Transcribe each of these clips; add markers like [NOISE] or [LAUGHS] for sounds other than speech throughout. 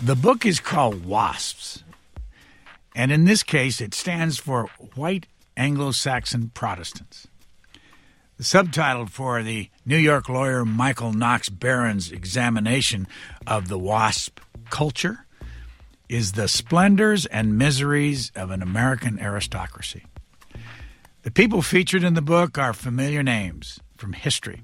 The book is called Wasps, and in this case, it stands for White Anglo Saxon Protestants. The subtitle for the New York lawyer Michael Knox Beran's examination of the WASP culture is The Splendors and Miseries of an American Aristocracy. The people featured in the book are familiar names from history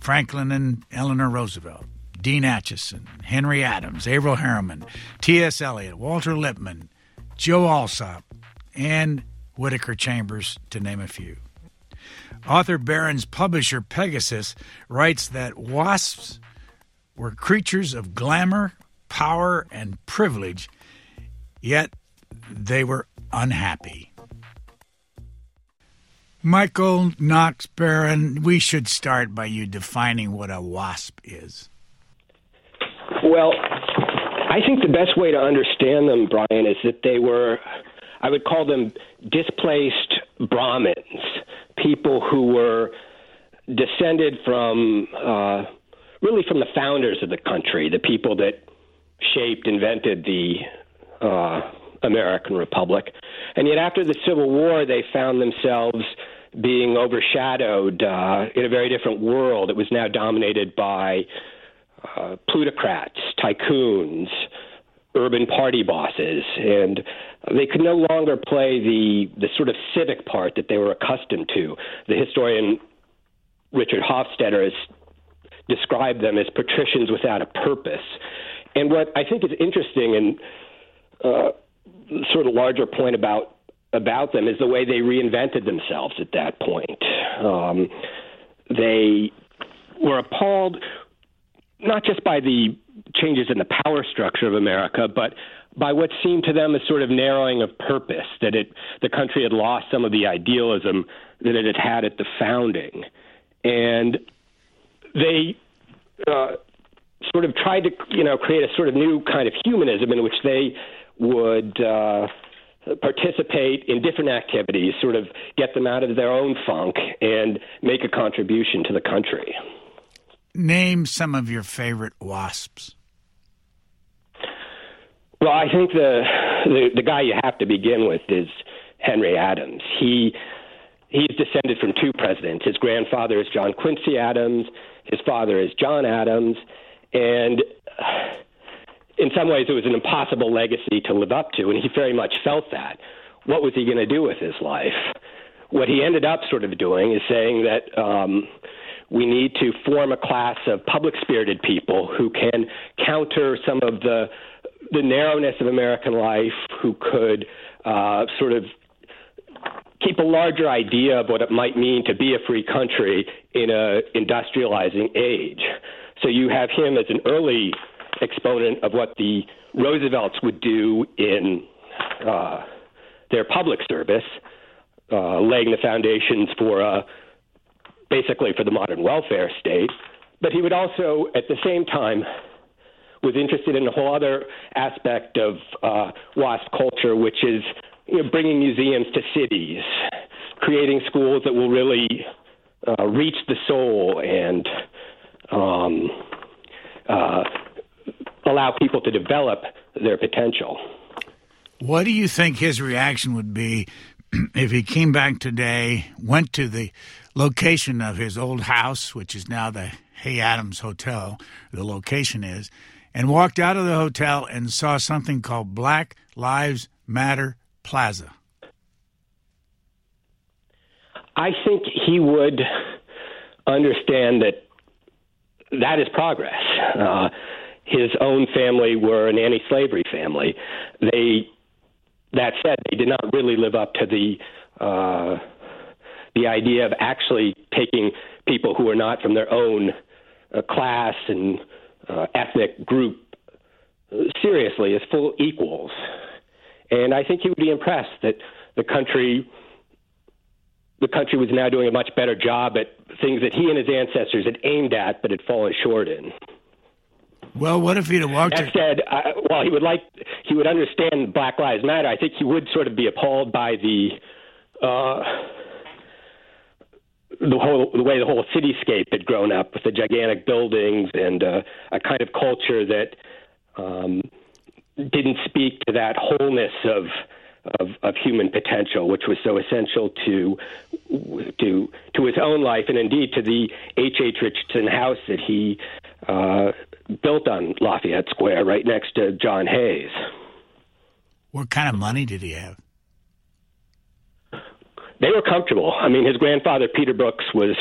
Franklin and Eleanor Roosevelt, Dean Acheson, Henry Adams, Averell Harriman, T.S. Eliot, Walter Lippmann, Joe Alsop, and Whittaker Chambers, to name a few. Author Beran's publisher, Pegasus, writes that wasps were creatures of glamour, power, and privilege, yet they were unhappy. Michael Knox Beran, we should start by you defining what a wasp is. Well, I think the best way to understand them, Brian, is that they were, I would call them displaced Brahmins, people who were descended from, uh, really from the founders of the country, the people that shaped, invented the uh, American Republic. And yet, after the Civil War, they found themselves being overshadowed uh, in a very different world. It was now dominated by uh, plutocrats, tycoons, urban party bosses, and they could no longer play the the sort of civic part that they were accustomed to. The historian Richard Hofstadter has described them as patricians without a purpose. And what I think is interesting and uh, sort of larger point about about them is the way they reinvented themselves at that point. Um, they were appalled not just by the changes in the power structure of America, but by what seemed to them a sort of narrowing of purpose, that it the country had lost some of the idealism that it had had at the founding, and they uh, sort of tried to you know create a sort of new kind of humanism in which they would. Uh, participate in different activities, sort of get them out of their own funk and make a contribution to the country. Name some of your favorite wasps. Well, I think the, the the guy you have to begin with is Henry Adams. He he's descended from two presidents. His grandfather is John Quincy Adams. His father is John Adams, and in some ways, it was an impossible legacy to live up to, and he very much felt that. What was he going to do with his life? What he ended up sort of doing is saying that. Um, we need to form a class of public spirited people who can counter some of the the narrowness of American life, who could uh, sort of keep a larger idea of what it might mean to be a free country in a industrializing age. So you have him as an early exponent of what the Roosevelts would do in uh, their public service, uh, laying the foundations for uh, basically for the modern welfare state. But he would also, at the same time, was interested in a whole other aspect of uh, WASP culture, which is you know, bringing museums to cities, creating schools that will really uh, reach the soul and um, uh, allow people to develop their potential. What do you think his reaction would be [CLEARS THROAT] if he came back today, went to the location of his old house, which is now the Hay Adams Hotel, the location is, and walked out of the hotel and saw something called Black Lives Matter Plaza? I think he would understand that that is progress. Uh, his own family were an anti-slavery family. They, that said, they did not really live up to the uh, the idea of actually taking people who are not from their own uh, class and uh, ethnic group seriously as full equals. And I think he would be impressed that the country the country was now doing a much better job at things that he and his ancestors had aimed at but had fallen short in. Well, what if he'd have walked? That said, uh, while he would like, he would understand Black Lives Matter. I think he would sort of be appalled by the uh, the whole the way the whole cityscape had grown up with the gigantic buildings and uh, a kind of culture that um, didn't speak to that wholeness of, of of human potential, which was so essential to to to his own life, and indeed to the H. H. Richardson house that he uh, built on Lafayette Square, right next to John Hay's. What kind of money did he have? They were comfortable. I mean, his grandfather Peter Brooks was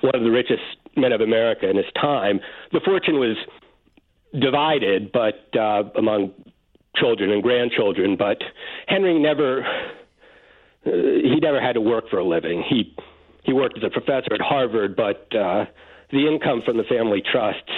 one of the richest men of America in his time. The fortune was divided, but uh, among children and grandchildren. But Henry never uh, he never had to work for a living. He he worked as a professor at Harvard, but uh, the income from the family trusts,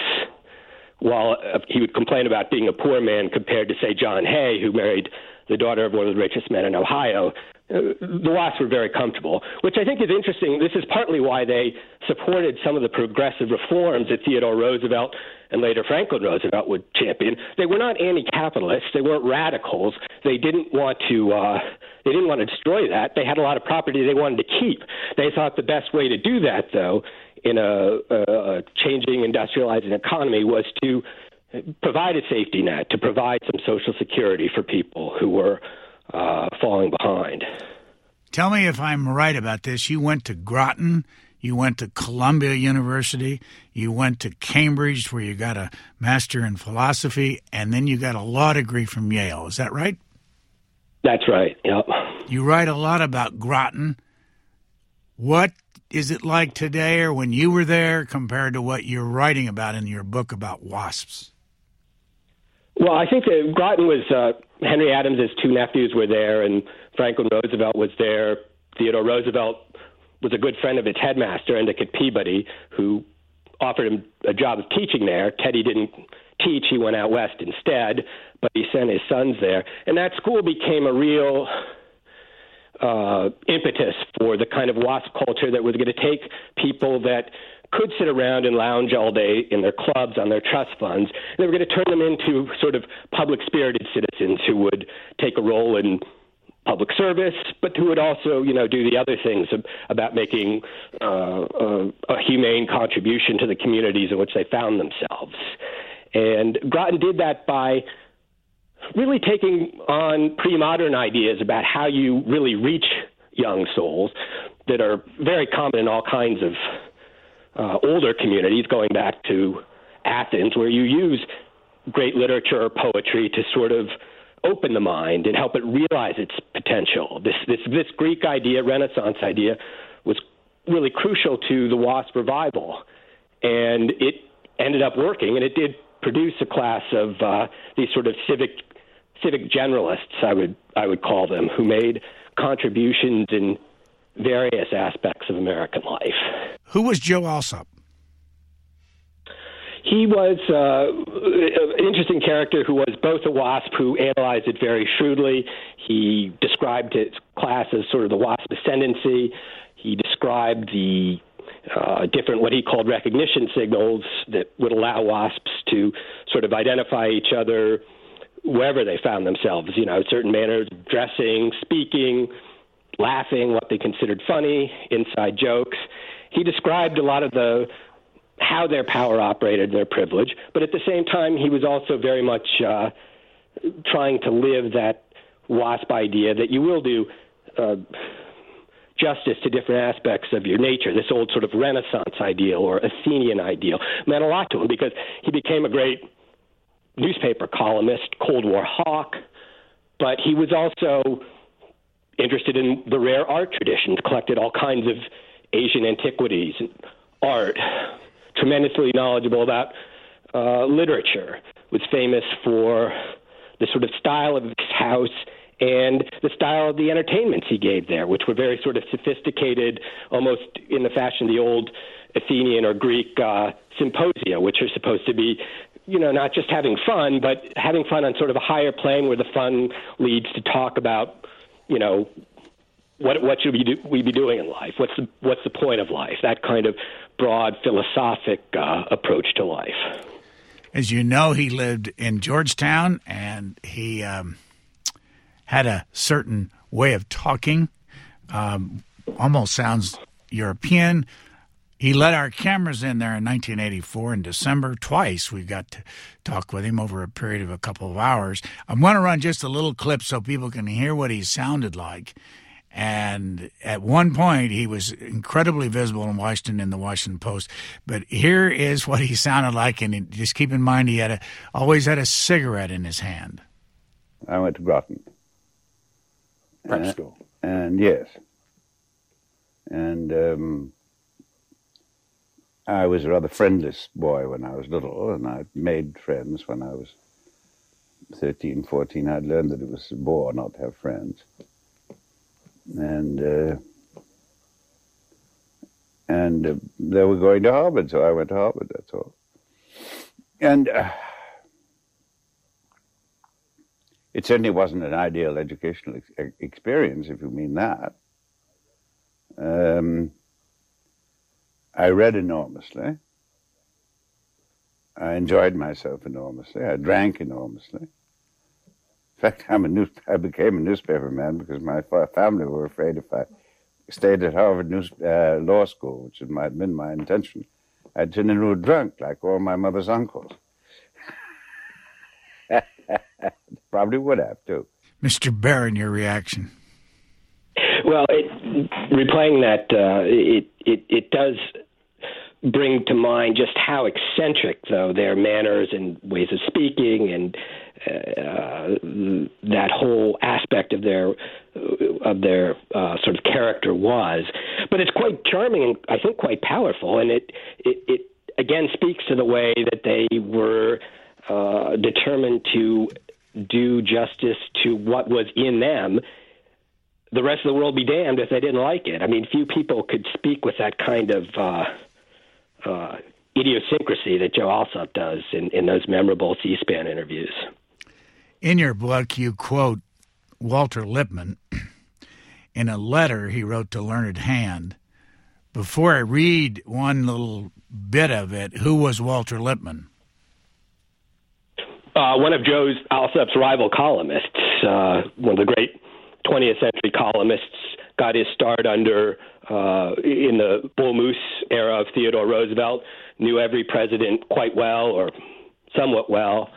while uh, he would complain about being a poor man compared to say John Hay, who married the daughter of one of the richest men in Ohio, uh, the Wasps were very comfortable, which I think is interesting. This is partly why they supported some of the progressive reforms that Theodore Roosevelt and later Franklin Roosevelt would champion. They were not anti-capitalists. They weren't radicals. They didn't want to. Uh, they didn't want to destroy that. They had a lot of property they wanted to keep. They thought the best way to do that, though, in a, a changing industrializing economy, was to provide a safety net, to provide some social security for people who were uh, falling behind. Tell me if I'm right about this. You went to Groton, you went to Columbia University, you went to Cambridge, where you got a master in philosophy, and then you got a law degree from Yale. Is that right? That's right. Yep. You write a lot about Groton. What is it like today, or when you were there, compared to what you're writing about in your book about wasps? Well, I think that Groton was uh, Henry Adams' two nephews were there, and Franklin Roosevelt was there. Theodore Roosevelt was a good friend of its headmaster, Endicott Peabody, who offered him a job of teaching there. Teddy didn't teach; he went out west instead, but he sent his sons there, and that school became a real uh, impetus for the kind of WASP culture that was going to take people that could sit around and lounge all day in their clubs on their trust funds. They were going to turn them into sort of public spirited citizens who would take a role in public service, but who would also, you know, do the other things about making uh, a, a humane contribution to the communities in which they found themselves. And Groton did that by really taking on pre-modern ideas about how you really reach young souls that are very common in all kinds of uh, older communities, going back to Athens, where you use great literature or poetry to sort of open the mind and help it realize its potential. This this this Greek idea, Renaissance idea, was really crucial to the WASP revival, and it ended up working, and it did produce a class of uh, these sort of civic civic generalists, I would I would call them, who made contributions in various aspects of American life. Who was Joe Alsop? He was uh, an interesting character who was both a WASP who analyzed it very shrewdly. He described his class as sort of the WASP ascendancy. He described the uh, different what he called recognition signals that would allow WASPs to sort of identify each other wherever they found themselves. You know, certain manners of dressing, speaking, laughing, what they considered funny, inside jokes. He described a lot of the how their power operated, their privilege, but at the same time, he was also very much uh, trying to live that WASP idea that you will do uh, justice to different aspects of your nature. This old sort of Renaissance ideal or Athenian ideal meant a lot to him because he became a great newspaper columnist, Cold War hawk, but he was also interested in the rare art traditions, collected all kinds of Asian antiquities and art, tremendously knowledgeable about uh, literature, was famous for the sort of style of his house and the style of the entertainments he gave there, which were very sort of sophisticated, almost in the fashion of the old Athenian or Greek uh, symposia, which are supposed to be you know, not just having fun, but having fun on sort of a higher plane where the fun leads to talk about, you know, what what should we do, we be doing in life? What's the what's the point of life? That kind of broad philosophic uh, approach to life. As you know, he lived in Georgetown, and he um, had a certain way of talking. Um, almost sounds European. He let our cameras in there in 1984 in December twice. We got to talk with him over a period of a couple of hours. I'm going to run just a little clip so people can hear what he sounded like. And at one point, he was incredibly visible in Washington in the Washington Post. But here is what he sounded like, and just keep in mind he had a, always had a cigarette in his hand. I went to Groton. Prep uh, school. And yes. And um, I was a rather friendless boy when I was little, and I made friends when I was 13, 14. I'd learned that it was a bore not to have friends and uh, and uh, they were going to Harvard, so I went to Harvard. That's all. And uh, it certainly wasn't an ideal educational ex- experience, if you mean that. Um, I read enormously. I enjoyed myself enormously. I drank enormously. In fact, I'm a news, I became a newspaper man because my family were afraid if I stayed at Harvard news, uh, Law School, which had been my intention, I'd turn into a drunk like all my mother's uncles. [LAUGHS] Probably would have, too. Mr. Beran, your reaction? Well, it, replaying that, uh, it, it, it does bring to mind just how eccentric, though, their manners and ways of speaking and uh, that whole aspect of their of their uh, sort of character was. But it's quite charming and I think quite powerful, and it it, it again speaks to the way that they were uh, determined to do justice to what was in them. The rest of the world be damned if they didn't like it. I mean, few people could speak with that kind of uh, idiosyncrasy that Joe Alsop does in, in those memorable C-SPAN interviews. In your book, you quote Walter Lippmann [CLEARS THROAT] in a letter he wrote to Learned Hand. Before I read one little bit of it, who was Walter Lippmann? Uh, one of Joe's Alsop's rival columnists, uh, one of the great 20th century columnists, got his start under uh, in the Bull Moose era of Theodore Roosevelt, knew every president quite well or somewhat well,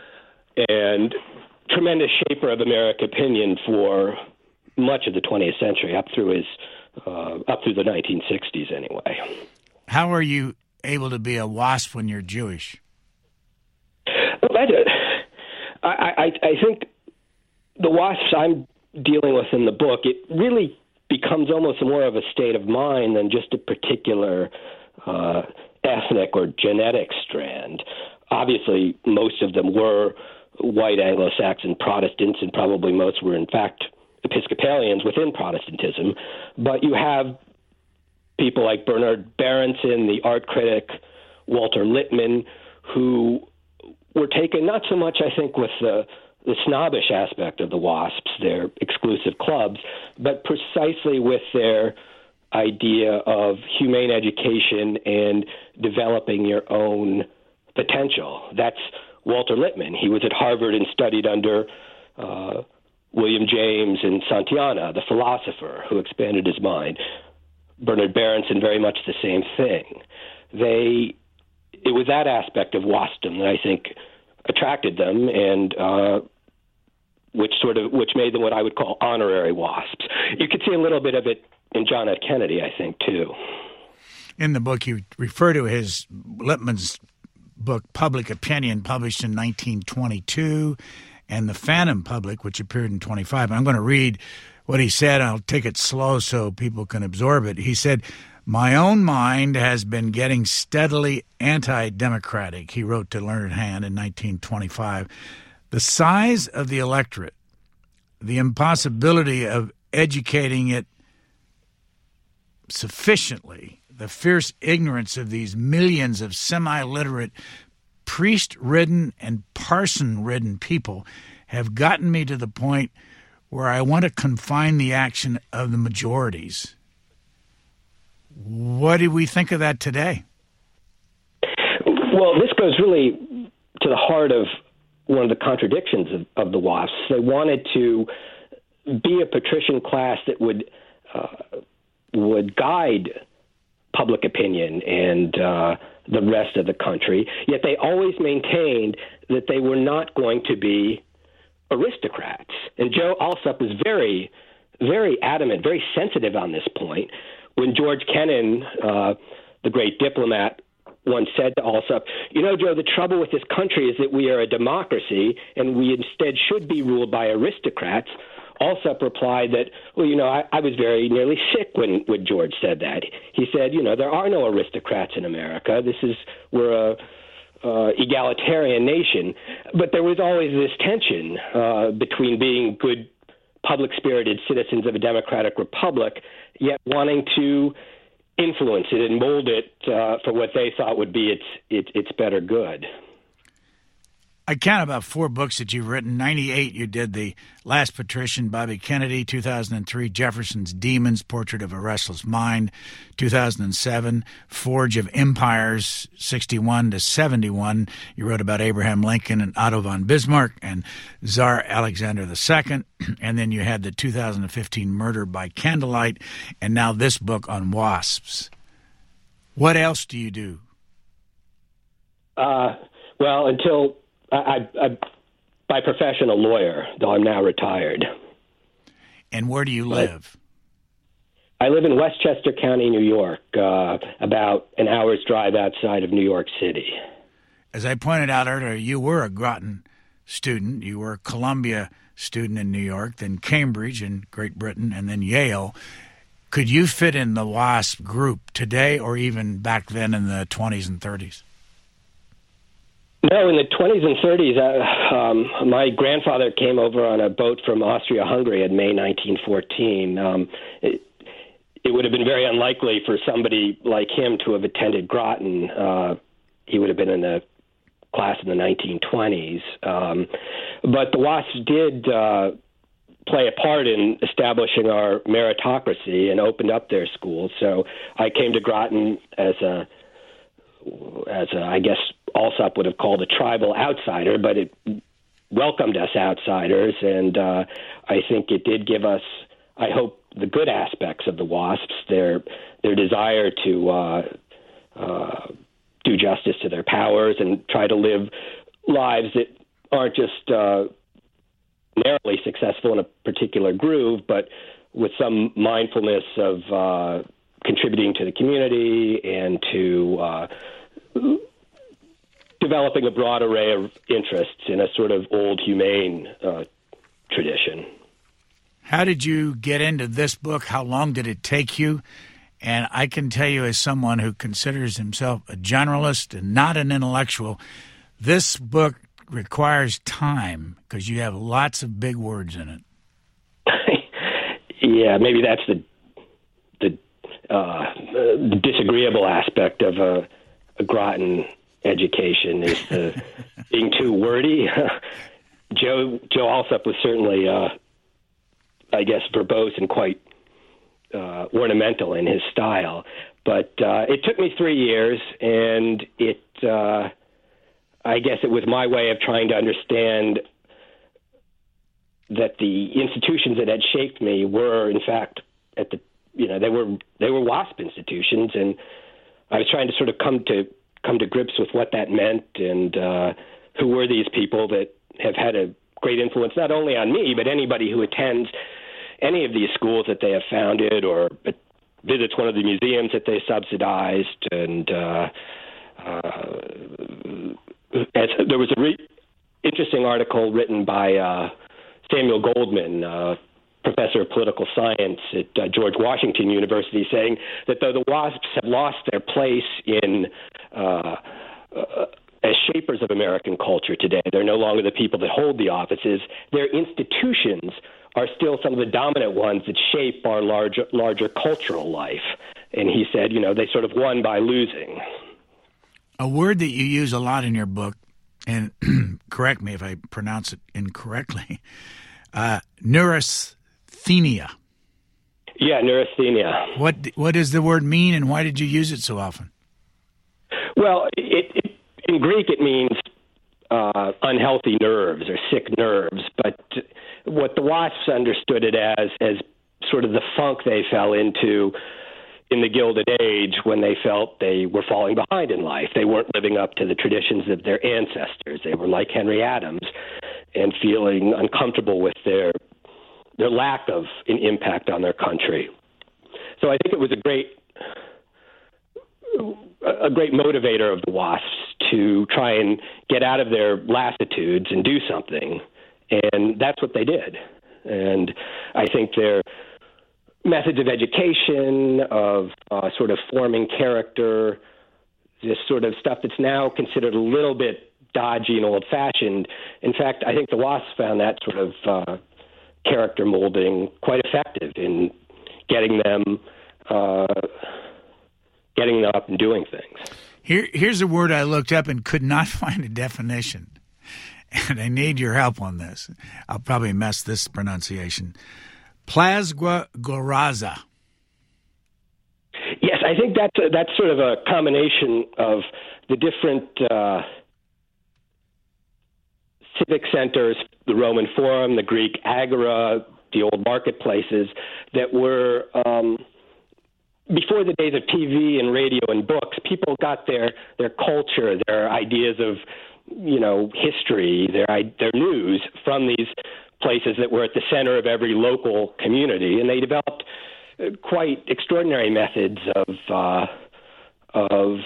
and tremendous shaper of American opinion for much of the 20th century, up through his uh, up through the 1960s, anyway. How are you able to be a WASP when you're Jewish? Well, I, I, I think the WASPs I'm dealing with in the book, it really becomes almost more of a state of mind than just a particular uh, ethnic or genetic strand. Obviously, most of them were white Anglo Saxon Protestants, and probably most were, in fact, Episcopalians within Protestantism. But you have people like Bernard Berenson, the art critic, Walter Lippmann, who were taken not so much, I think, with the the snobbish aspect of the WASPs, their exclusive clubs, but precisely with their idea of humane education and developing your own potential. That's Walter Lippmann. He was at Harvard and studied under uh, William James and Santayana, the philosopher who expanded his mind. Bernard Berenson, very much the same thing. They, it was that aspect of WASPdom that I think attracted them and uh, which sort of which made them what I would call honorary WASPs. You could see a little bit of it in John F. Kennedy, I think, too. In the book, you refer to his Lippmann's book Public Opinion, published in 1922, and The Phantom Public, which appeared in 25. I'm going to read what he said. I'll take it slow so people can absorb it. He said, My own mind has been getting steadily anti democratic, he wrote to Learned Hand in 1925. The size of the electorate, the impossibility of educating it sufficiently the fierce ignorance of these millions of semi literate, priest ridden, and parson ridden people have gotten me to the point where I want to confine the action of the majorities. What do we think of that today? Well, this goes really to the heart of one of the contradictions of, of the WASPs. They wanted to be a patrician class that would uh, would guide public opinion and uh, the rest of the country. Yet they always maintained that they were not going to be aristocrats. And Joe Alsop was very, very adamant, very sensitive on this point. When George Kennan, uh, the great diplomat, once said to Alsop, You know, Joe, the trouble with this country is that we are a democracy and we instead should be ruled by aristocrats. Alsop replied that, well, you know, I, I was very nearly sick when, when George said that. He said, you know, there are no aristocrats in America. This is, we're a, uh, egalitarian nation, but there was always this tension uh, between being good, public spirited citizens of a democratic republic, yet wanting to influence it and mold it uh, for what they thought would be its, its, its better good. I count about four books that you've written. 98, you did The Last Patrician, Bobby Kennedy. 2003, Jefferson's Demons, Portrait of a Restless Mind. 2007, Forge of Empires, 61 to 71. You wrote about Abraham Lincoln and Otto von Bismarck and Tsar Alexander II. [CLEARS THROAT] And then you had the 2015 Murder by Candlelight, and now this book on wasps. What else do you do? Uh, well, until I, I, by profession a lawyer, though I'm now retired. And where do you live? I live in Westchester County, New York, uh, about an hour's drive outside of New York City. As I pointed out earlier, you were a Groton student. You were a Columbia student in New York, then Cambridge in Great Britain, and then Yale. Could you fit in the WASP group today or even back then in the 20s and 30s? No, in the 20s and 30s, uh, um, my grandfather came over on a boat from Austria-Hungary in May 1914. Um, it, it would have been very unlikely for somebody like him to have attended Groton. Uh, he would have been in the class in the 1920s. Um, but the WASPs did uh, play a part in establishing our meritocracy and opened up their schools. So I came to Groton as a, as a, I guess Alsop would have called a tribal outsider, but it welcomed us outsiders, and uh, I think it did give us, I hope, the good aspects of the WASPs, their their desire to uh, uh, do justice to their powers and try to live lives that aren't just uh, narrowly successful in a particular groove, but with some mindfulness of uh, contributing to the community and to uh, developing a broad array of interests in a sort of old humane uh, tradition. How did you get into this book? How long did it take you? And I can tell you, as someone who considers himself a generalist and not an intellectual, this book requires time because you have lots of big words in it. [LAUGHS] yeah, maybe that's the the, uh, the disagreeable aspect of a, a Groton education is the [LAUGHS] being too wordy. [LAUGHS] Joe Joe Alsop was certainly, uh, I guess, verbose and quite uh, ornamental in his style. But uh, it took me three years, and it, uh, I guess, it was my way of trying to understand that the institutions that had shaped me were, in fact, at the, you know, they were they were WASP institutions, and I was trying to sort of come to come to grips with what that meant and uh, who were these people that have had a great influence not only on me but anybody who attends any of these schools that they have founded or visits one of the museums that they subsidized. And uh, uh, as, there was a re- interesting article written by uh, Samuel Goldman, uh, professor of political science at uh, George Washington University, saying that though the WASPs have lost their place in uh, uh, as shapers of American culture today, they're no longer the people that hold the offices. Their institutions are still some of the dominant ones that shape our larger, larger cultural life. And he said, you know, they sort of won by losing. A word that you use a lot in your book, and [CLEARS THROAT] correct me if I pronounce it incorrectly, [LAUGHS] uh, neurasthenia. Yeah, neurasthenia. What what does the word mean, and why did you use it so often? Well, it, it, in Greek it means uh, unhealthy nerves or sick nerves, but what the Wasps understood it as as sort of the funk they fell into in the Gilded Age when they felt they were falling behind in life. They weren't living up to the traditions of their ancestors. They were like Henry Adams and feeling uncomfortable with their their lack of an impact on their country. So I think it was a great a great motivator of the WASPs to try and get out of their lassitudes and do something, and that's what they did. And I think their methods of education, of uh, sort of forming character, this sort of stuff that's now considered a little bit dodgy and old fashioned. In fact, I think the WASP found that sort of uh, character molding quite effective in getting them uh, getting them up and doing things. Here, here's a word I looked up and could not [LAUGHS] find a definition, and I need your help on this. I'll probably mess this pronunciation. Plasgua goraza. Yes, I think that's a, that's sort of a combination of the different. Uh, civic centers, the Roman Forum, the Greek Agora, the old marketplaces that were um, before the days of TV and radio and books. People got their their culture, their ideas of you know history, their their news from these places that were at the center of every local community, and they developed uh, quite extraordinary methods of uh, of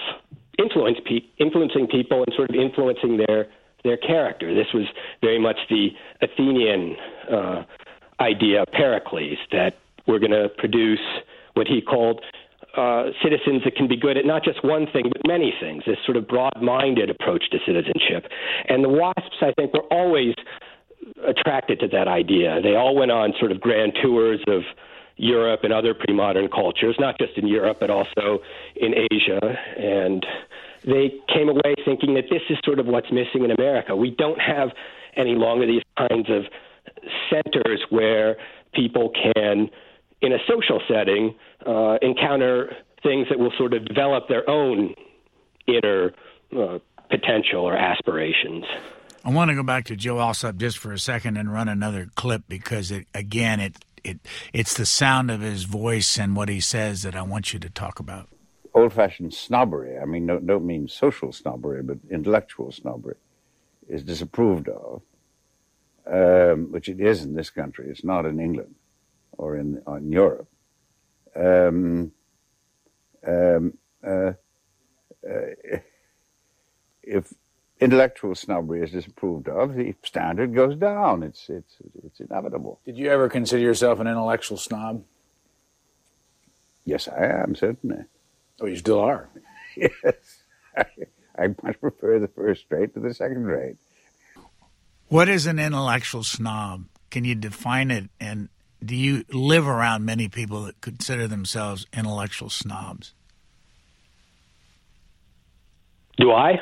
influence pe- influencing people and sort of influencing their their character. This was very much the Athenian uh, idea, Pericles, that we're going to produce what he called uh, citizens that can be good at not just one thing, but many things, this sort of broad minded approach to citizenship. And the WASPs, I think, were always attracted to that idea. They all went on sort of grand tours of Europe and other pre modern cultures, not just in Europe, but also in Asia. And they came away thinking that this is sort of what's missing in America. We don't have any longer these kinds of centers where people can, in a social setting, uh, encounter things that will sort of develop their own inner uh, potential or aspirations. I want to go back to Joe Alsop just for a second and run another clip because it again it it it's the sound of his voice and what he says that I want you to talk about old fashioned snobbery, I mean, no, don't mean social snobbery, but intellectual snobbery, is disapproved of, um, which it is in this country. It's not in England or in, or in Europe. Um, um, uh, uh, if intellectual snobbery is disapproved of, the standard goes down. It's, it's, it's inevitable. Did you ever consider yourself an intellectual snob? Yes, I am, certainly. Oh, you still are? [LAUGHS] yes. I, I much prefer the first rate to the second rate. What is an intellectual snob? Can you define it? And do you live around many people that consider themselves intellectual snobs? Do I?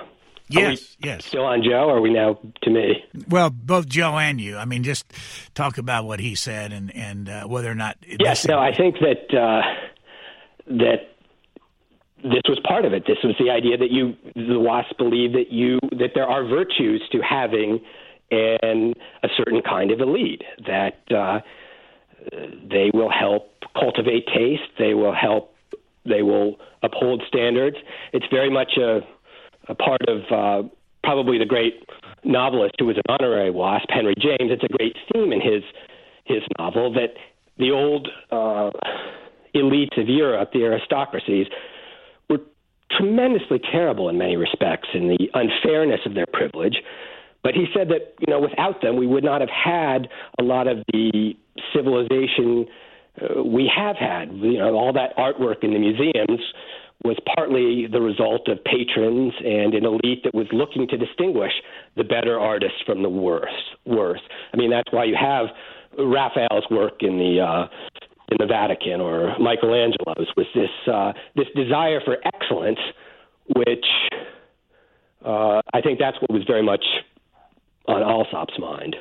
Yes, yes. Still on Joe, or are we now to me? Well, both Joe and you. I mean, just talk about what he said and and uh, whether or not. Yes, no, I think that uh, that this was part of it. This was the idea that you, the WASP, believe that you that there are virtues to having and a certain kind of elite that uh, they will help cultivate taste. They will help. They will uphold standards. It's very much a, a part of uh, probably the great novelist who was an honorary WASP, Henry James. It's a great theme in his his novel that the old uh, elites of Europe, the aristocracies, tremendously terrible in many respects in the unfairness of their privilege. But he said that you know without them we would not have had a lot of the civilization uh, we have had. You know all that artwork in the museums was partly the result of patrons and an elite that was looking to distinguish the better artists from the worse. Worse. I mean that's why you have Raphael's work in the uh, in the Vatican or Michelangelo's was this uh, this desire for excellence, which uh, I think that's what was very much on Alsop's mind.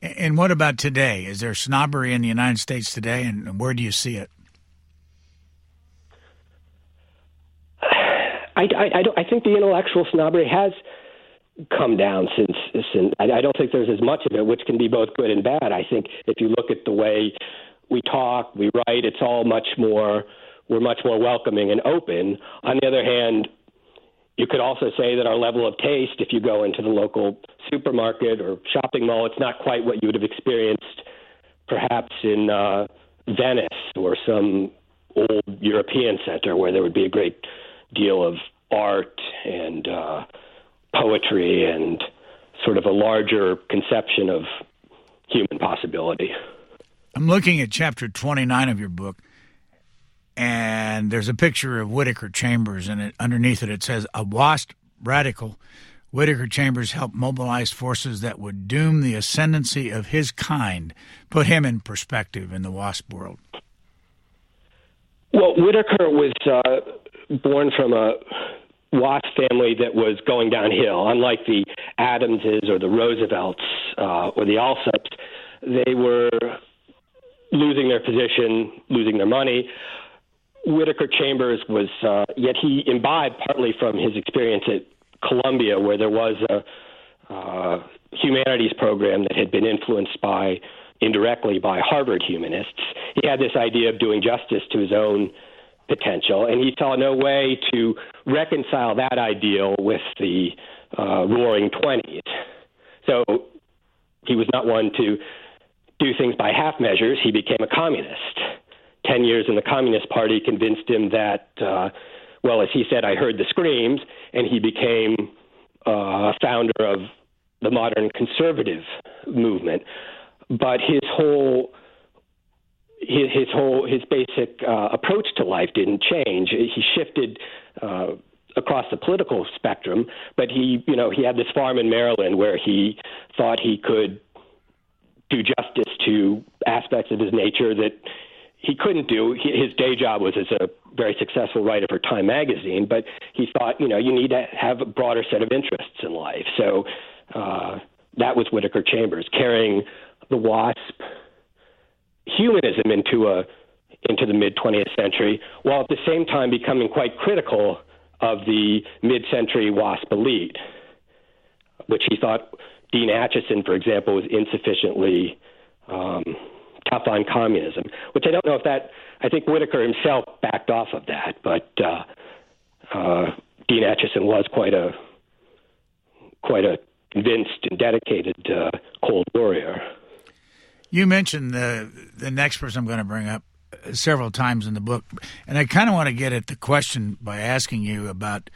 And what about today? Is there snobbery in the United States today, and where do you see it? I, I, I, I think the intellectual snobbery has come down since, since I, I don't think there's as much of it, which can be both good and bad. I think if you look at the way we talk, we write. It's all much more we're much more welcoming and open. On the other hand, you could also say that our level of taste, if you go into the local supermarket or shopping mall, it's not quite what you would have experienced perhaps in uh, Venice or some old European center where there would be a great deal of art and uh, poetry and sort of a larger conception of human possibility. I'm looking at chapter 29 of your book, and there's a picture of Whittaker Chambers, and it, underneath it it says, "A WASP radical." Whittaker Chambers helped mobilize forces that would doom the ascendancy of his kind, put him in perspective in the WASP world. Well, Whittaker was uh, born from a WASP family that was going downhill. Unlike the Adamses or the Roosevelts uh, or the Alsops, they were losing their position, losing their money. Whittaker Chambers was, uh, yet he imbibed partly from his experience at Columbia, where there was a uh, humanities program that had been influenced by indirectly by Harvard humanists. He had this idea of doing justice to his own potential, and he saw no way to reconcile that ideal with the uh, roaring 20s. So he was not one to do things by half measures. He became a communist. Ten years in the Communist Party convinced him that, uh, well, as he said, I heard the screams, and he became uh, a founder of the modern conservative movement. But his whole his, his whole his basic uh, approach to life didn't change. He shifted uh, across the political spectrum, but he you know he had this farm in Maryland where he thought he could do justice to aspects of his nature that he couldn't do. His day job was as a very successful writer for Time magazine, but he thought you know you need to have a broader set of interests in life. So uh, that was Whittaker Chambers carrying the WASP humanism into a into the mid 20th century, while at the same time becoming quite critical of the mid century WASP elite, which he thought Dean Acheson, for example, was insufficiently um, tough on communism, which I don't know if that, I think Whittaker himself backed off of that, but uh, uh, Dean Acheson was quite a quite a convinced and dedicated uh, Cold Warrior. You mentioned the the next person I'm going to bring up uh, several times in the book, and I kind of want to get at the question by asking you about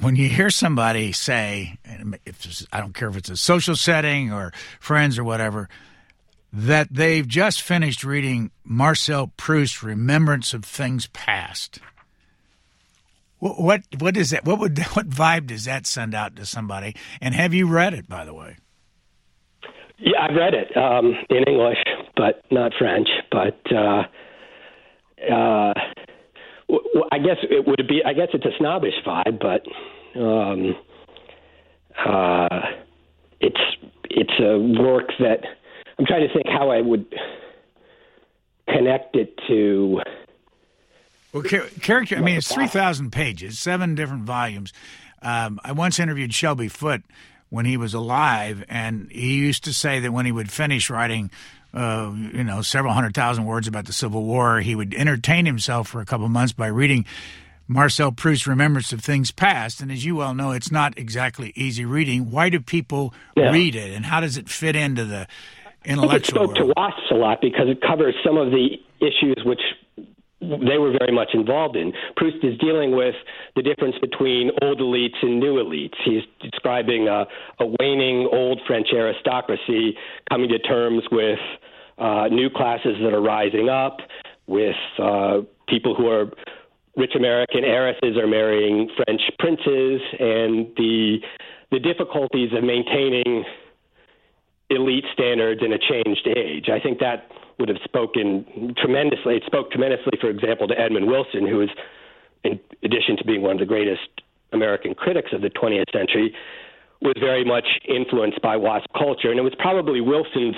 when you hear somebody say, if I don't care if it's a social setting or friends or whatever, that they've just finished reading Marcel Proust's Remembrance of Things Past. What what what is that? What would [LAUGHS] what vibe does that send out to somebody? And have you read it, by the way? Yeah, I've read it um, in English, but not French. But uh, uh, w- I guess it would be. I guess it's a snobbish vibe, but um, uh, it's it's a work that I'm trying to think how I would connect it to. Well, character. I mean, it's three thousand pages, seven different volumes. Um, I once interviewed Shelby Foote when he was alive, and he used to say that when he would finish writing, uh, you know, several hundred thousand words about the Civil War, he would entertain himself for a couple of months by reading Marcel Proust's Remembrance of Things Past. And as you well know, it's not exactly easy reading. Why do people yeah. read it, and how does it fit into the intellectual? I think it spoke world? to WASPs a lot because it covers some of the issues which they were very much involved in. Proust is dealing with the difference between old elites and new elites. He's describing a, a waning old French aristocracy coming to terms with uh, new classes that are rising up, with uh, people who are rich American heiresses are marrying French princes, and the the difficulties of maintaining elite standards in a changed age. I think that would have spoken tremendously. It spoke tremendously, for example, to Edmund Wilson, who is, in addition to being one of the greatest American critics of the 20th century, was very much influenced by WASP culture. And it was probably Wilson's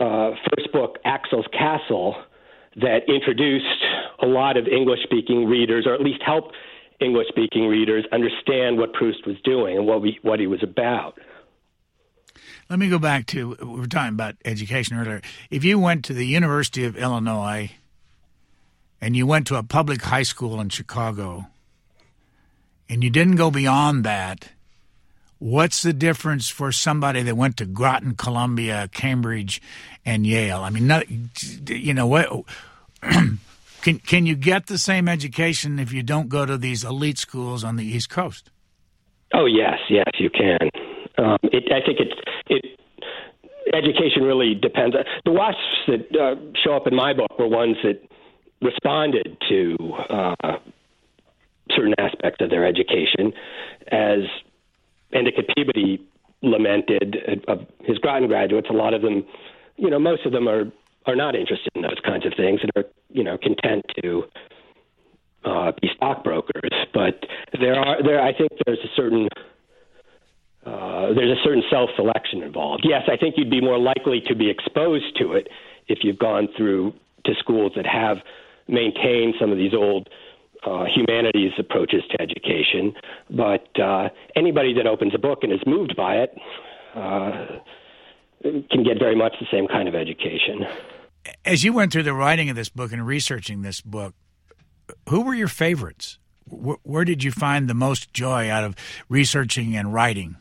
uh, first book, Axel's Castle, that introduced a lot of English speaking readers, or at least helped English speaking readers understand what Proust was doing and what, we, what he was about. Let me go back to we were talking about education earlier. If you went to the University of Illinois and you went to a public high school in Chicago, and you didn't go beyond that, what's the difference for somebody that went to Groton, Columbia, Cambridge, and Yale? I mean, not, you know what? [CLEARS THROAT] can can you get the same education if you don't go to these elite schools on the East Coast? Oh yes, yes, you can. Um, it, I think it's it. Education really depends. The wasps that uh, show up in my book were ones that responded to uh, certain aspects of their education, as Endicott Peabody lamented. Uh, his Groton graduates, a lot of them, you know, most of them are are not interested in those kinds of things and are, you know, content to uh, be stockbrokers. But there are there. I think there's a certain uh, there's a certain self-selection involved. Yes, I think you'd be more likely to be exposed to it if you've gone through to schools that have maintained some of these old uh, humanities approaches to education. But uh, anybody that opens a book and is moved by it uh, can get very much the same kind of education. As you went through the writing of this book and researching this book, who were your favorites? Where did you find the most joy out of researching and writing?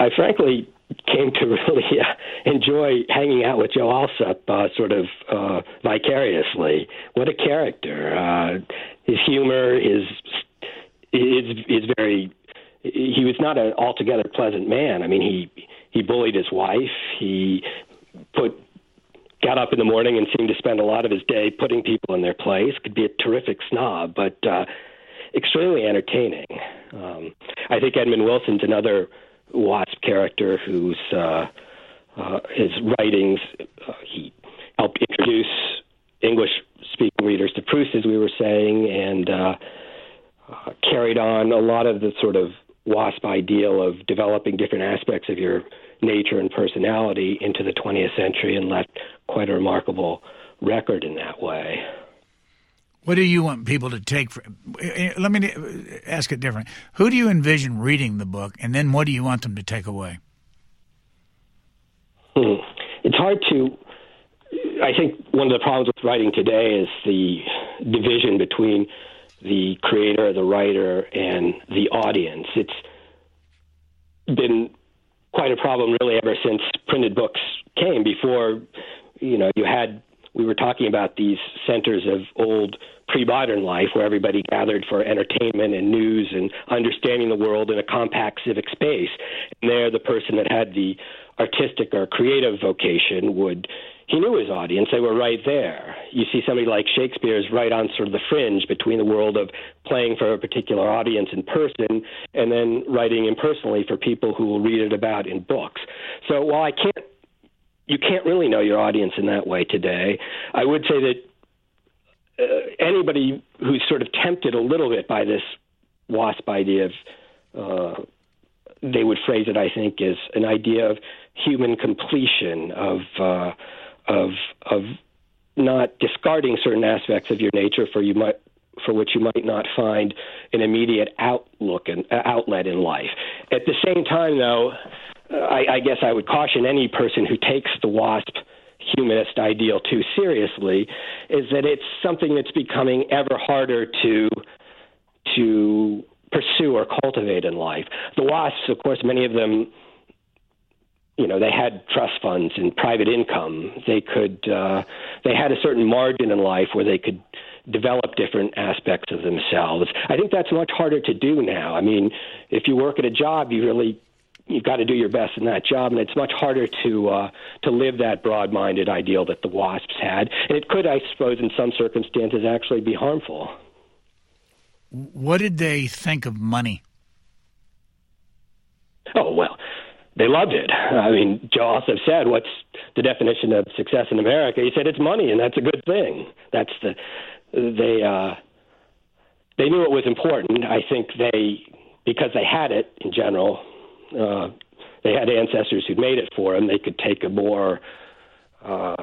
I frankly came to [LAUGHS] really uh, enjoy hanging out with Joe Alsop uh, sort of uh, vicariously. What a character! Uh, his humor, his is is very. He was not an altogether pleasant man. I mean, he he bullied his wife. He put got up in the morning and seemed to spend a lot of his day putting people in their place. Could be a terrific snob, but uh, extremely entertaining. Um, I think Edmund Wilson's another Wasp character whose uh, uh, his writings uh, he helped introduce English speaking readers to Proust, as we were saying, and uh, uh, carried on a lot of the sort of WASP ideal of developing different aspects of your nature and personality into the 20th century and left quite a remarkable record in that way. What do you want people to take? For, eh, let me ask it different. Who do you envision reading the book, and then what do you want them to take away? Hmm. It's hard to. I think one of the problems with writing today is the division between the creator, the writer, and the audience. It's been quite a problem really ever since printed books came. Before, you know, you had we were talking about these centers of old pre-modern life where everybody gathered for entertainment and news and understanding the world in a compact civic space. And there, the person that had the artistic or creative vocation would he knew his audience. They were right there. You see somebody like Shakespeare is right on sort of the fringe between the world of playing for a particular audience in person and then writing impersonally for people who will read it about in books. So while I can't, you can't really know your audience in that way today. I would say that uh, anybody who's sort of tempted a little bit by this WASP idea of, uh, they would phrase it, I think, as an idea of human completion, of uh, of of not discarding certain aspects of your nature for you might for which you might not find an immediate outlook and uh, outlet in life. At the same time, though, I, I guess I would caution any person who takes the WASP humanist ideal too seriously is that it's something that's becoming ever harder to to pursue or cultivate in life. The WASPs, of course, many of them you know they had trust funds and private income. They could uh, they had a certain margin in life where they could develop different aspects of themselves. I think that's much harder to do now. I mean if you work at a job you really you've got to do your best in that job and it's much harder to uh, to live that broad-minded ideal that the wasps had and it could i suppose in some circumstances actually be harmful what did they think of money oh well they loved it. I mean, Joe Alsop said, "What's the definition of success in America?" He said, "It's money, and that's a good thing." That's the they uh, they knew it was important. I think they because they had it in general. Uh, they had ancestors who'd made it for them. They could take a more. Uh,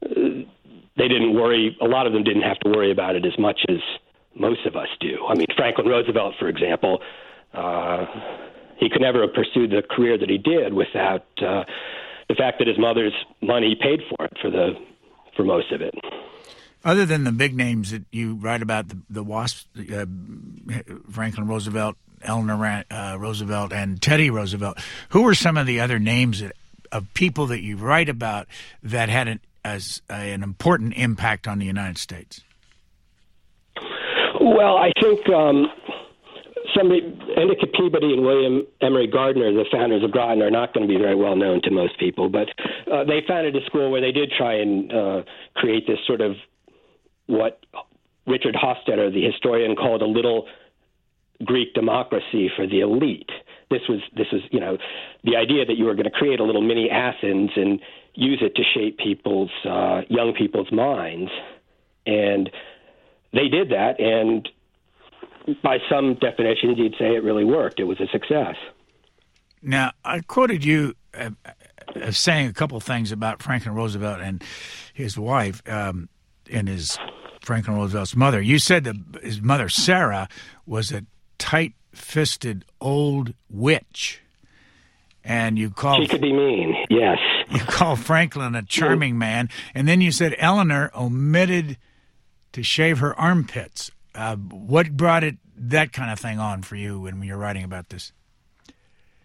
they didn't worry. A lot of them didn't have to worry about it as much as most of us do. I mean, Franklin Roosevelt, for example. Uh, he could never have pursued the career that he did without uh, the fact that his mother's money paid for it for the for most of it. Other than the big names that you write about, the, the WASP, uh, Franklin Roosevelt, Eleanor uh, Roosevelt, and Teddy Roosevelt, who were some of the other names that, of people that you write about that had an, as an important impact on the United States? Well, I think um, somebody, Endicott Peabody and William Amory Gardner, the founders of Groton, are not going to be very well known to most people, but uh, they founded a school where they did try and uh, create this sort of what Richard Hofstadter, the historian, called a little Greek democracy for the elite. This was this was you know the idea that you were going to create a little mini Athens and use it to shape people's uh, young people's minds, and they did that, and by some definitions, you'd say it really worked. It was a success. Now, I quoted you uh, saying a couple things about Franklin Roosevelt and his wife um, and his Franklin Roosevelt's mother. You said that his mother, Sarah, was a tight fisted old witch. And you call. She could be mean, yes. [LAUGHS] You call Franklin a charming man. And then you said Eleanor omitted to shave her armpits. Uh, what brought it that kind of thing on for you when you're writing about this?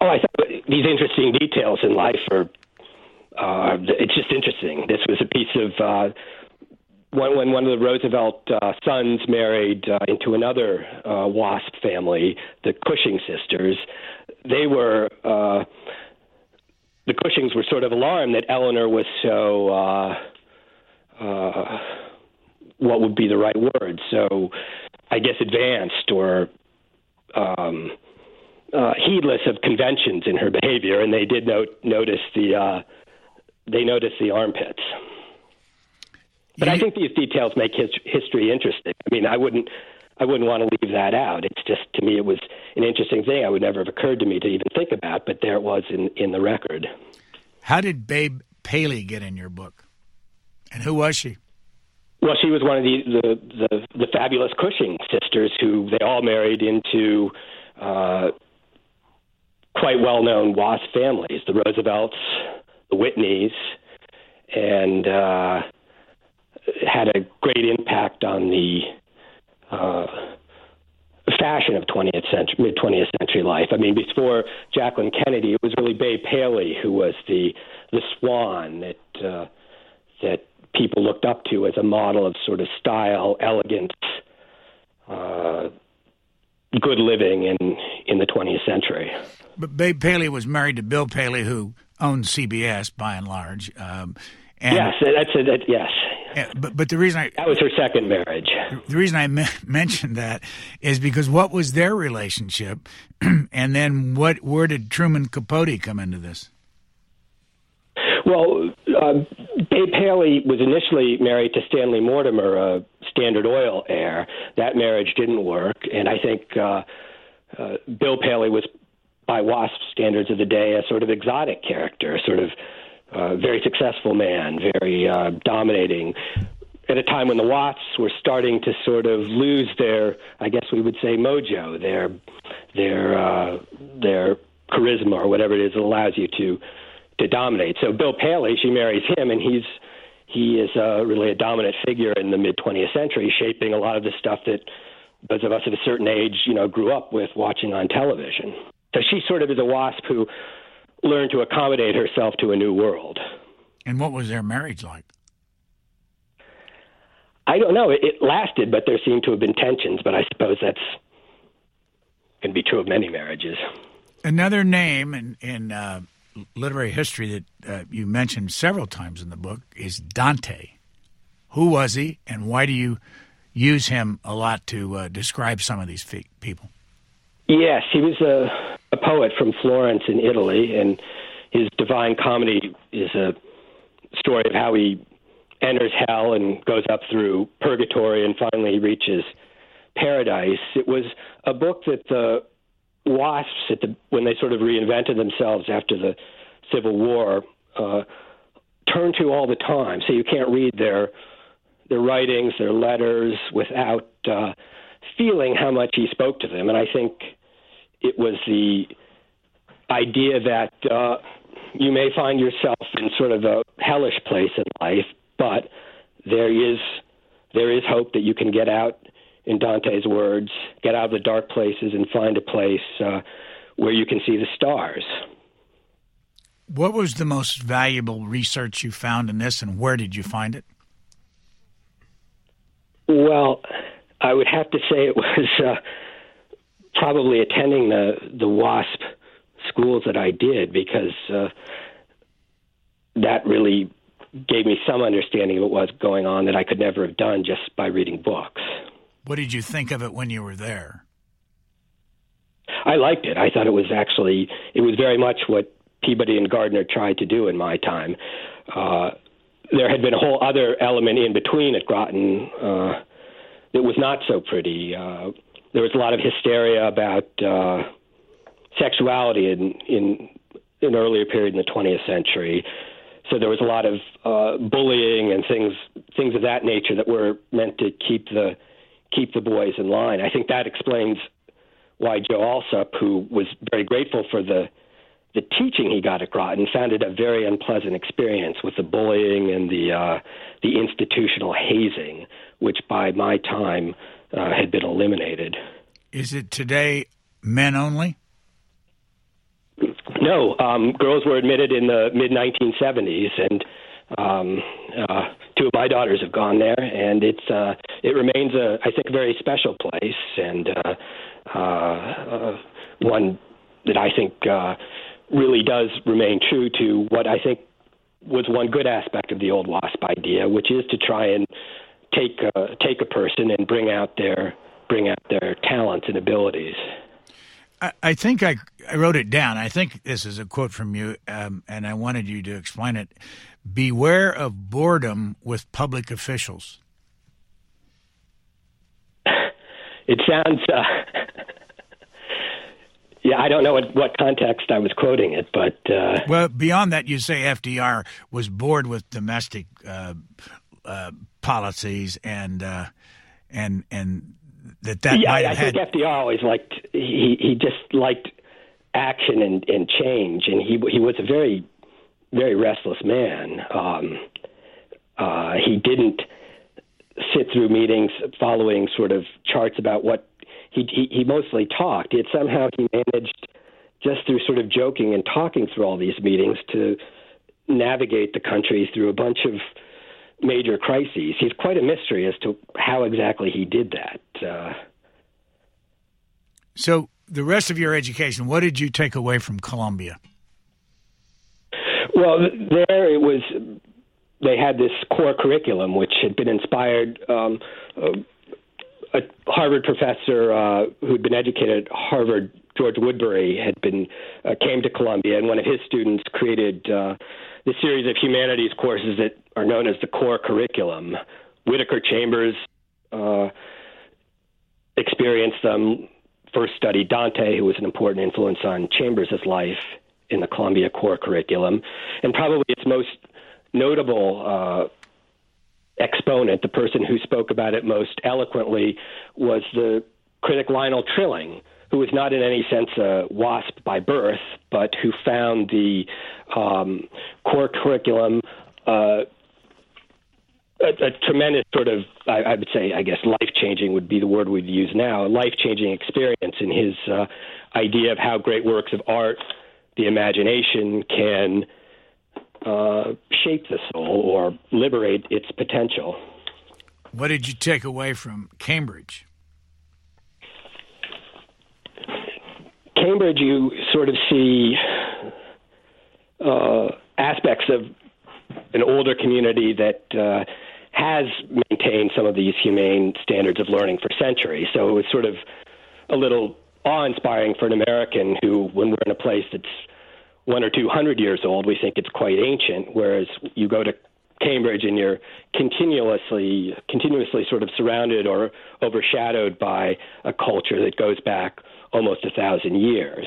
Oh, I thought these interesting details in life are. Uh, it's just interesting. This was a piece of uh, when, when one of the Roosevelt uh, sons married uh, into another uh, WASP family, the Cushing sisters. They were uh, the Cushings were sort of alarmed that Eleanor was so. Uh, uh, what would be the right word? So, I guess advanced or um, uh, heedless of conventions in her behavior, and they did note, notice the uh, they noticed the armpits. But I think these details make his, history interesting. I mean, I wouldn't I wouldn't want to leave that out. It's just to me it was an interesting thing. I would never have occurred to me to even think about, but there it was in in the record. How did Babe Paley get in your book, and who was she? Well, she was one of the the the, the fabulous Cushing sisters who they all married into uh, quite well known WASP families, the Roosevelts, the Whitneys, and uh, had a great impact on the uh, fashion of 20th century, mid 20th century life. I mean, before Jacqueline Kennedy, it was really Babe Paley who was the the swan that uh, that people looked up to as a model of sort of style, elegance, uh, good living in in the 20th century. But Babe Paley was married to Bill Paley, who owned CBS by and large. Um, and yes, that's a, that, yes. Yeah, but but the reason I that was her second marriage. The reason I me- [LAUGHS] mentioned that is because what was their relationship, [CLEARS THROAT] and then what? Where did Truman Capote come into this? Well, uh, Babe Paley was initially married to Stanley Mortimer, a Standard Oil heir. That marriage didn't work, and I think uh, uh, Bill Paley was, by WASP standards of the day, a sort of exotic character, sort of very successful man, very uh, dominating. At a time when the WASPs were starting to sort of lose their, I guess we would say, mojo, their their uh, their charisma or whatever it is that allows you to to dominate. So Bill Paley, she marries him, and he's he is uh, really a dominant figure in the mid 20th century, shaping a lot of the stuff that those of us of a certain age, you know, grew up with watching on television. So she sort of is a wasp who learn to accommodate herself to a new world. And what was their marriage like? I don't know. It, it lasted, but there seemed to have been tensions. But I suppose that's can be true of many marriages. Another name in, in uh, literary history that uh, you mentioned several times in the book is Dante. Who was he, and why do you use him a lot to uh, describe some of these fe- people? Yes, he was a a poet from Florence in Italy, and his Divine Comedy is a story of how he enters hell and goes up through purgatory and finally he reaches paradise. It was a book that the WASPs, at the, when they sort of reinvented themselves after the Civil War, uh, turned to all the time. So you can't read their their writings, their letters, without uh, feeling how much he spoke to them. And I think it was the idea that uh, you may find yourself in sort of a hellish place in life, but there is there is hope that you can get out, in Dante's words, get out of the dark places and find a place uh, where you can see the stars. What was the most valuable research you found in this, and where did you find it? Well, I would have to say it was uh, probably attending the the WASP schools that I did because uh, that really gave me some understanding of what was going on that I could never have done just by reading books. What did you think of it when you were there? I liked it. I thought it was actually it was very much what Peabody and Gardner tried to do in my time. Uh, there had been a whole other element in between at Groton uh, that was not so pretty. Uh, there was a lot of hysteria about uh, sexuality in in an earlier period in the 20th century. So there was a lot of uh, bullying and things things of that nature that were meant to keep the keep the boys in line. I think that explains why Joe Alsop, who was very grateful for the the teaching he got at Groton, found it a very unpleasant experience with the bullying and the uh, the institutional hazing, which by my time uh, had been eliminated. Is it today men only? No, um, girls were admitted in the mid 1970s, and um, uh, two of my daughters have gone there, and it's uh, it remains a I think a very special place and uh, uh, uh, one that I think uh, really does remain true to what I think was one good aspect of the old WASP idea, which is to try and take uh, take a person and bring out their bring out their talents and abilities. I, I think I, I wrote it down. I think this is a quote from you, um, and I wanted you to explain it. Beware of boredom with public officials. [LAUGHS] It sounds. Uh, [LAUGHS] yeah, I don't know what, what context I was quoting it, but. Uh, well, beyond that, you say FDR was bored with domestic uh, uh, policies and uh, and and that that yeah, might have I had. think FDR always liked he he just liked action and, and change, and he he was a very very restless man. Um, uh, he didn't sit through meetings following sort of charts about what he, he he mostly talked. Yet somehow he managed just through sort of joking and talking through all these meetings to navigate the country through a bunch of major crises. He's quite a mystery as to how exactly he did that. Uh, so, the rest of your education, what did you take away from Columbia? Well, there it was. They had this core curriculum, which had been inspired. Um, uh, a Harvard professor uh, who'd been educated at Harvard, George Woodberry, had been uh, came to Columbia, and one of his students created uh, the series of humanities courses that are known as the core curriculum. Whittaker Chambers uh, experienced them. First studied Dante, who was an important influence on Chambers' life in the Columbia core curriculum, and probably its most notable uh, exponent, the person who spoke about it most eloquently, was the critic Lionel Trilling, who was not in any sense a WASP by birth, but who found the um, core curriculum uh, a, a, tremendous sort of, I, I, would say, I guess, life changing would be the word we'd use now, a life changing experience in his uh, idea of how great works of art, the imagination, can uh, shape the soul or liberate its potential. What did you take away from Cambridge? Cambridge, you sort of see uh, aspects of an older community that uh, has maintained some of these humane standards of learning for centuries. So it was sort of a little awe inspiring for an American who, when we're in a place that's one or two hundred years old, we think it's quite ancient, whereas you go to Cambridge and you're continuously continuously sort of surrounded or overshadowed by a culture that goes back almost a thousand years.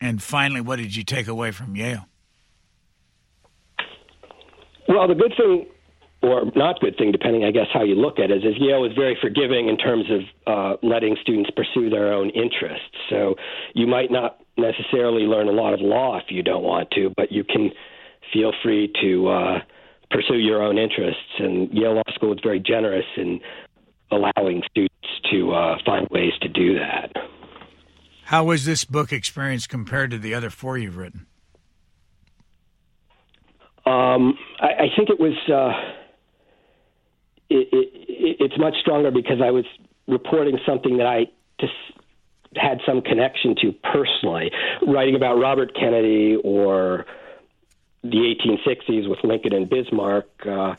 And finally, what did you take away from Yale? Well, the good thing, or not good thing, depending, I guess, how you look at it, is Yale is very forgiving in terms of uh, letting students pursue their own interests. So you might not necessarily learn a lot of law if you don't want to, but you can feel free to uh, pursue your own interests. And Yale Law School is very generous in allowing students to uh, find ways to do that. How was this book experience compared to the other four you've written? Um, I, I, think it was. Uh, it, it, it's much stronger because I was reporting something that I just had some connection to personally, writing about Robert Kennedy or the 1860s with Lincoln and Bismarck. Uh,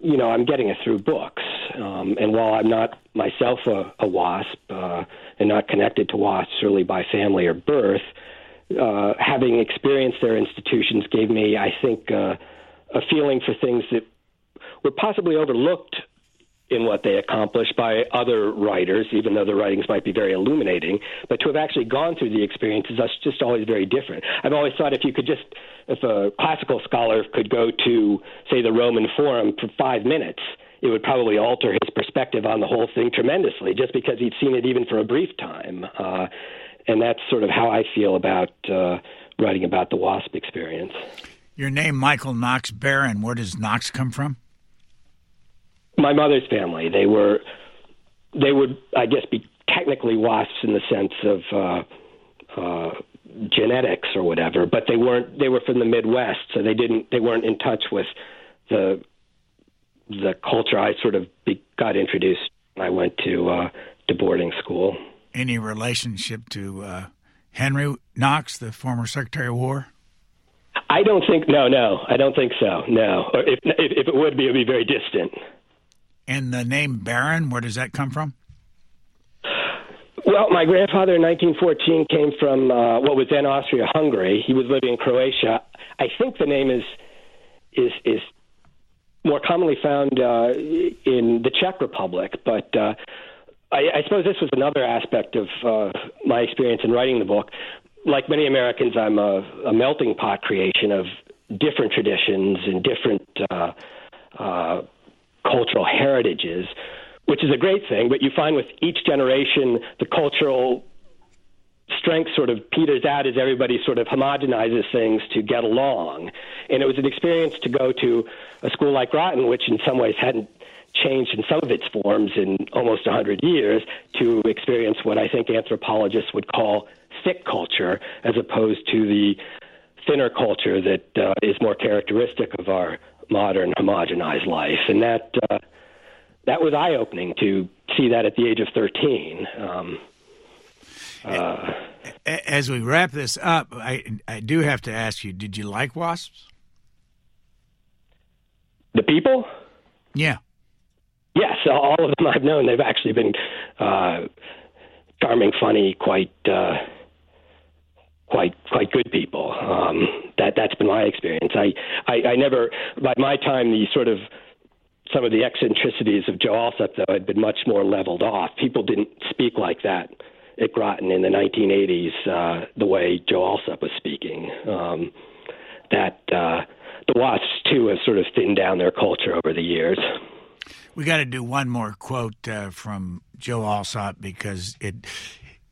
you know, I'm getting it through books. Um, and while I'm not myself a, a WASP uh, and not connected to WASPs really by family or birth, uh, having experienced their institutions gave me, I think, uh, a feeling for things that were possibly overlooked in what they accomplished by other writers, even though the writings might be very illuminating. But to have actually gone through the experiences, that's just always very different. I've always thought if you could just, if a classical scholar could go to, say, the Roman Forum for five minutes, it would probably alter his perspective on the whole thing tremendously, just because he'd seen it even for a brief time. Uh, and that's sort of how I feel about uh, writing about the WASP experience. Your name, Michael Knox Beran. Where does Knox come from? My mother's family. They were they would I guess be technically wasps in the sense of uh, uh, genetics or whatever, but they weren't. They were from the Midwest, so they didn't. They weren't in touch with the the culture. I sort of be, got introduced. when I went to uh, to boarding school. Any relationship to uh, Henry Knox, the former Secretary of War? I don't think. No, no, I don't think so. No, or if if, if it would be, it would be very distant. And the name Beran, where does that come from? Well, my grandfather in 1914 came from uh, what was then Austria-Hungary. He was living in Croatia. I think the name is is is more commonly found uh, in the Czech Republic, but uh, I, I suppose this was another aspect of uh, my experience in writing the book. Like many Americans, I'm a, a melting pot creation of different traditions and different uh, uh, cultural heritages, which is a great thing. But you find with each generation, the cultural strength sort of peters out as everybody sort of homogenizes things to get along. And it was an experience to go to a school like Groton, which in some ways hadn't changed in some of its forms in almost 100 years, to experience what I think anthropologists would call thick culture, as opposed to the thinner culture that uh, is more characteristic of our modern homogenized life, and that uh, that was eye opening to see that at the age of thirteen. Um, uh, As we wrap this up, I I do have to ask you: Did you like wasps? The people? Yeah. Yes, all of them I've known. They've actually been uh, charming, funny, quite. Uh, quite quite good people. Um, that that's been my experience. I, I I never by my time the sort of some of the eccentricities of Joe Alsop though had been much more leveled off. People didn't speak like that at Groton in the 1980s uh, the way Joe Alsop was speaking. Um, that uh, the Wasps too have sort of thinned down their culture over the years. We got to do one more quote uh, from Joe Alsop because it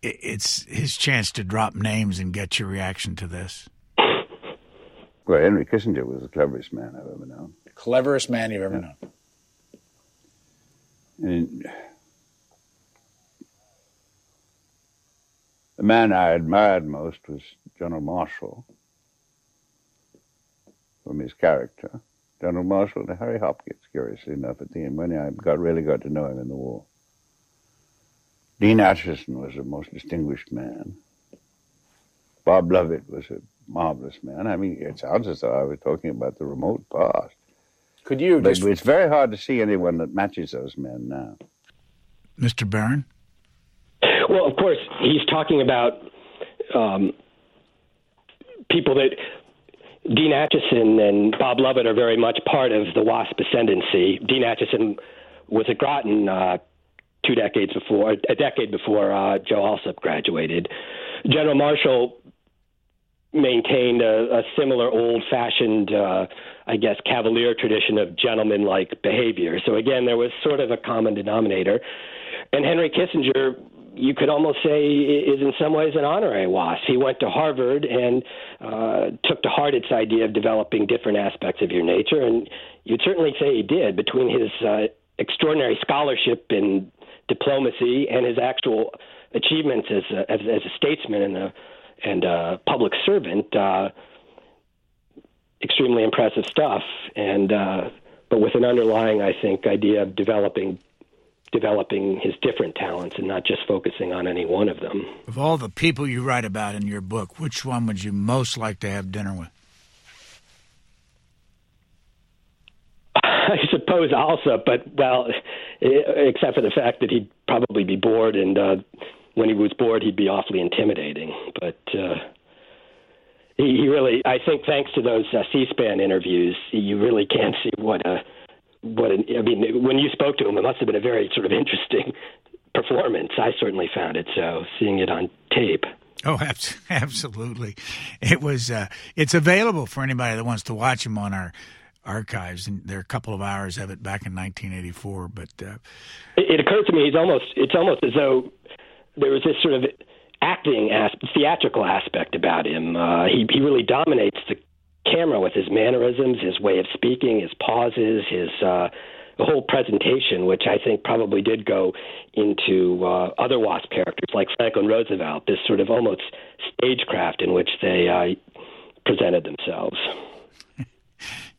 it's his chance to drop names and get your reaction to this. Well, Henry Kissinger was the cleverest man I've ever known. The cleverest man you've ever known. And the man I admired most was General Marshall from his character. General Marshall and Harry Hopkins, curiously enough, at the end when I got really got to know him in the war. Dean Acheson was a most distinguished man. Bob Lovett was a marvelous man. I mean, it sounds as though I was talking about the remote past. Could you? But just... it's very hard to see anyone that matches those men now. Mr. Beran? Well, of course, he's talking about um, people that Dean Acheson and Bob Lovett are very much part of the WASP ascendancy. Dean Acheson was at Groton uh, two decades before, a decade before uh, Joe Alsop graduated. General Marshall maintained a, a similar old-fashioned, uh, I guess, cavalier tradition of gentleman-like behavior. So again, there was sort of a common denominator. And Henry Kissinger you could almost say is in some ways an honorary WASP. He went to Harvard and uh, took to heart its idea of developing different aspects of your nature, and you'd certainly say he did between his uh, extraordinary scholarship in diplomacy and his actual achievements as a, as, as a statesman and a and a public servant. Uh, extremely impressive stuff, and uh, but with an underlying, I think, idea of developing developing his different talents and not just focusing on any one of them. Of all the people you write about in your book, which one would you most like to have dinner with? I suppose Alsop, but well, except for the fact that he'd probably be bored, and uh, when he was bored, he'd be awfully intimidating. But uh, he, he really, I think, thanks to those uh, C-SPAN interviews, you really can see what a what an, I mean. When you spoke to him, it must have been a very sort of interesting [LAUGHS] performance. I certainly found it so. Seeing it on tape. Oh, [LAUGHS] absolutely! It was. Uh, it's available for anybody that wants to watch him on our archives, and there are a couple of hours of it back in 1984. But uh, it, it occurred to me, he's almost. It's almost as though there was this sort of acting, aspect, theatrical aspect about him. Uh, he he really dominates the camera with his mannerisms, his way of speaking, his pauses, his uh, the whole presentation, which I think probably did go into uh, other WASP characters like Franklin Roosevelt. This sort of almost stagecraft in which they uh, presented themselves.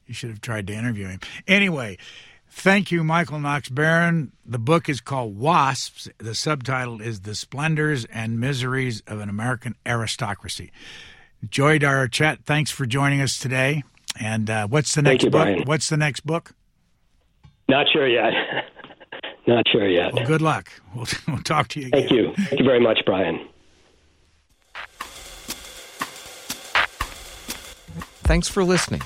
You should have tried to interview him. Anyway, Thank you, Michael Knox Beran. The book is called Wasps. The subtitle is The Splendors and Miseries of an American Aristocracy. Enjoyed our chat. Thanks for joining us today. And uh, what's the next you, book? Brian. What's the next book? Not sure yet. [LAUGHS] Not sure yet. Well, good luck. We'll, [LAUGHS] we'll talk to you Thank you. Thank you very much, Brian. Thanks for listening.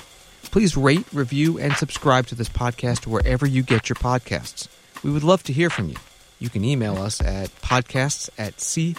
Please rate, review, and subscribe to this podcast wherever you get your podcasts. We would love to hear from you. You can email us at podcasts at c-span.org.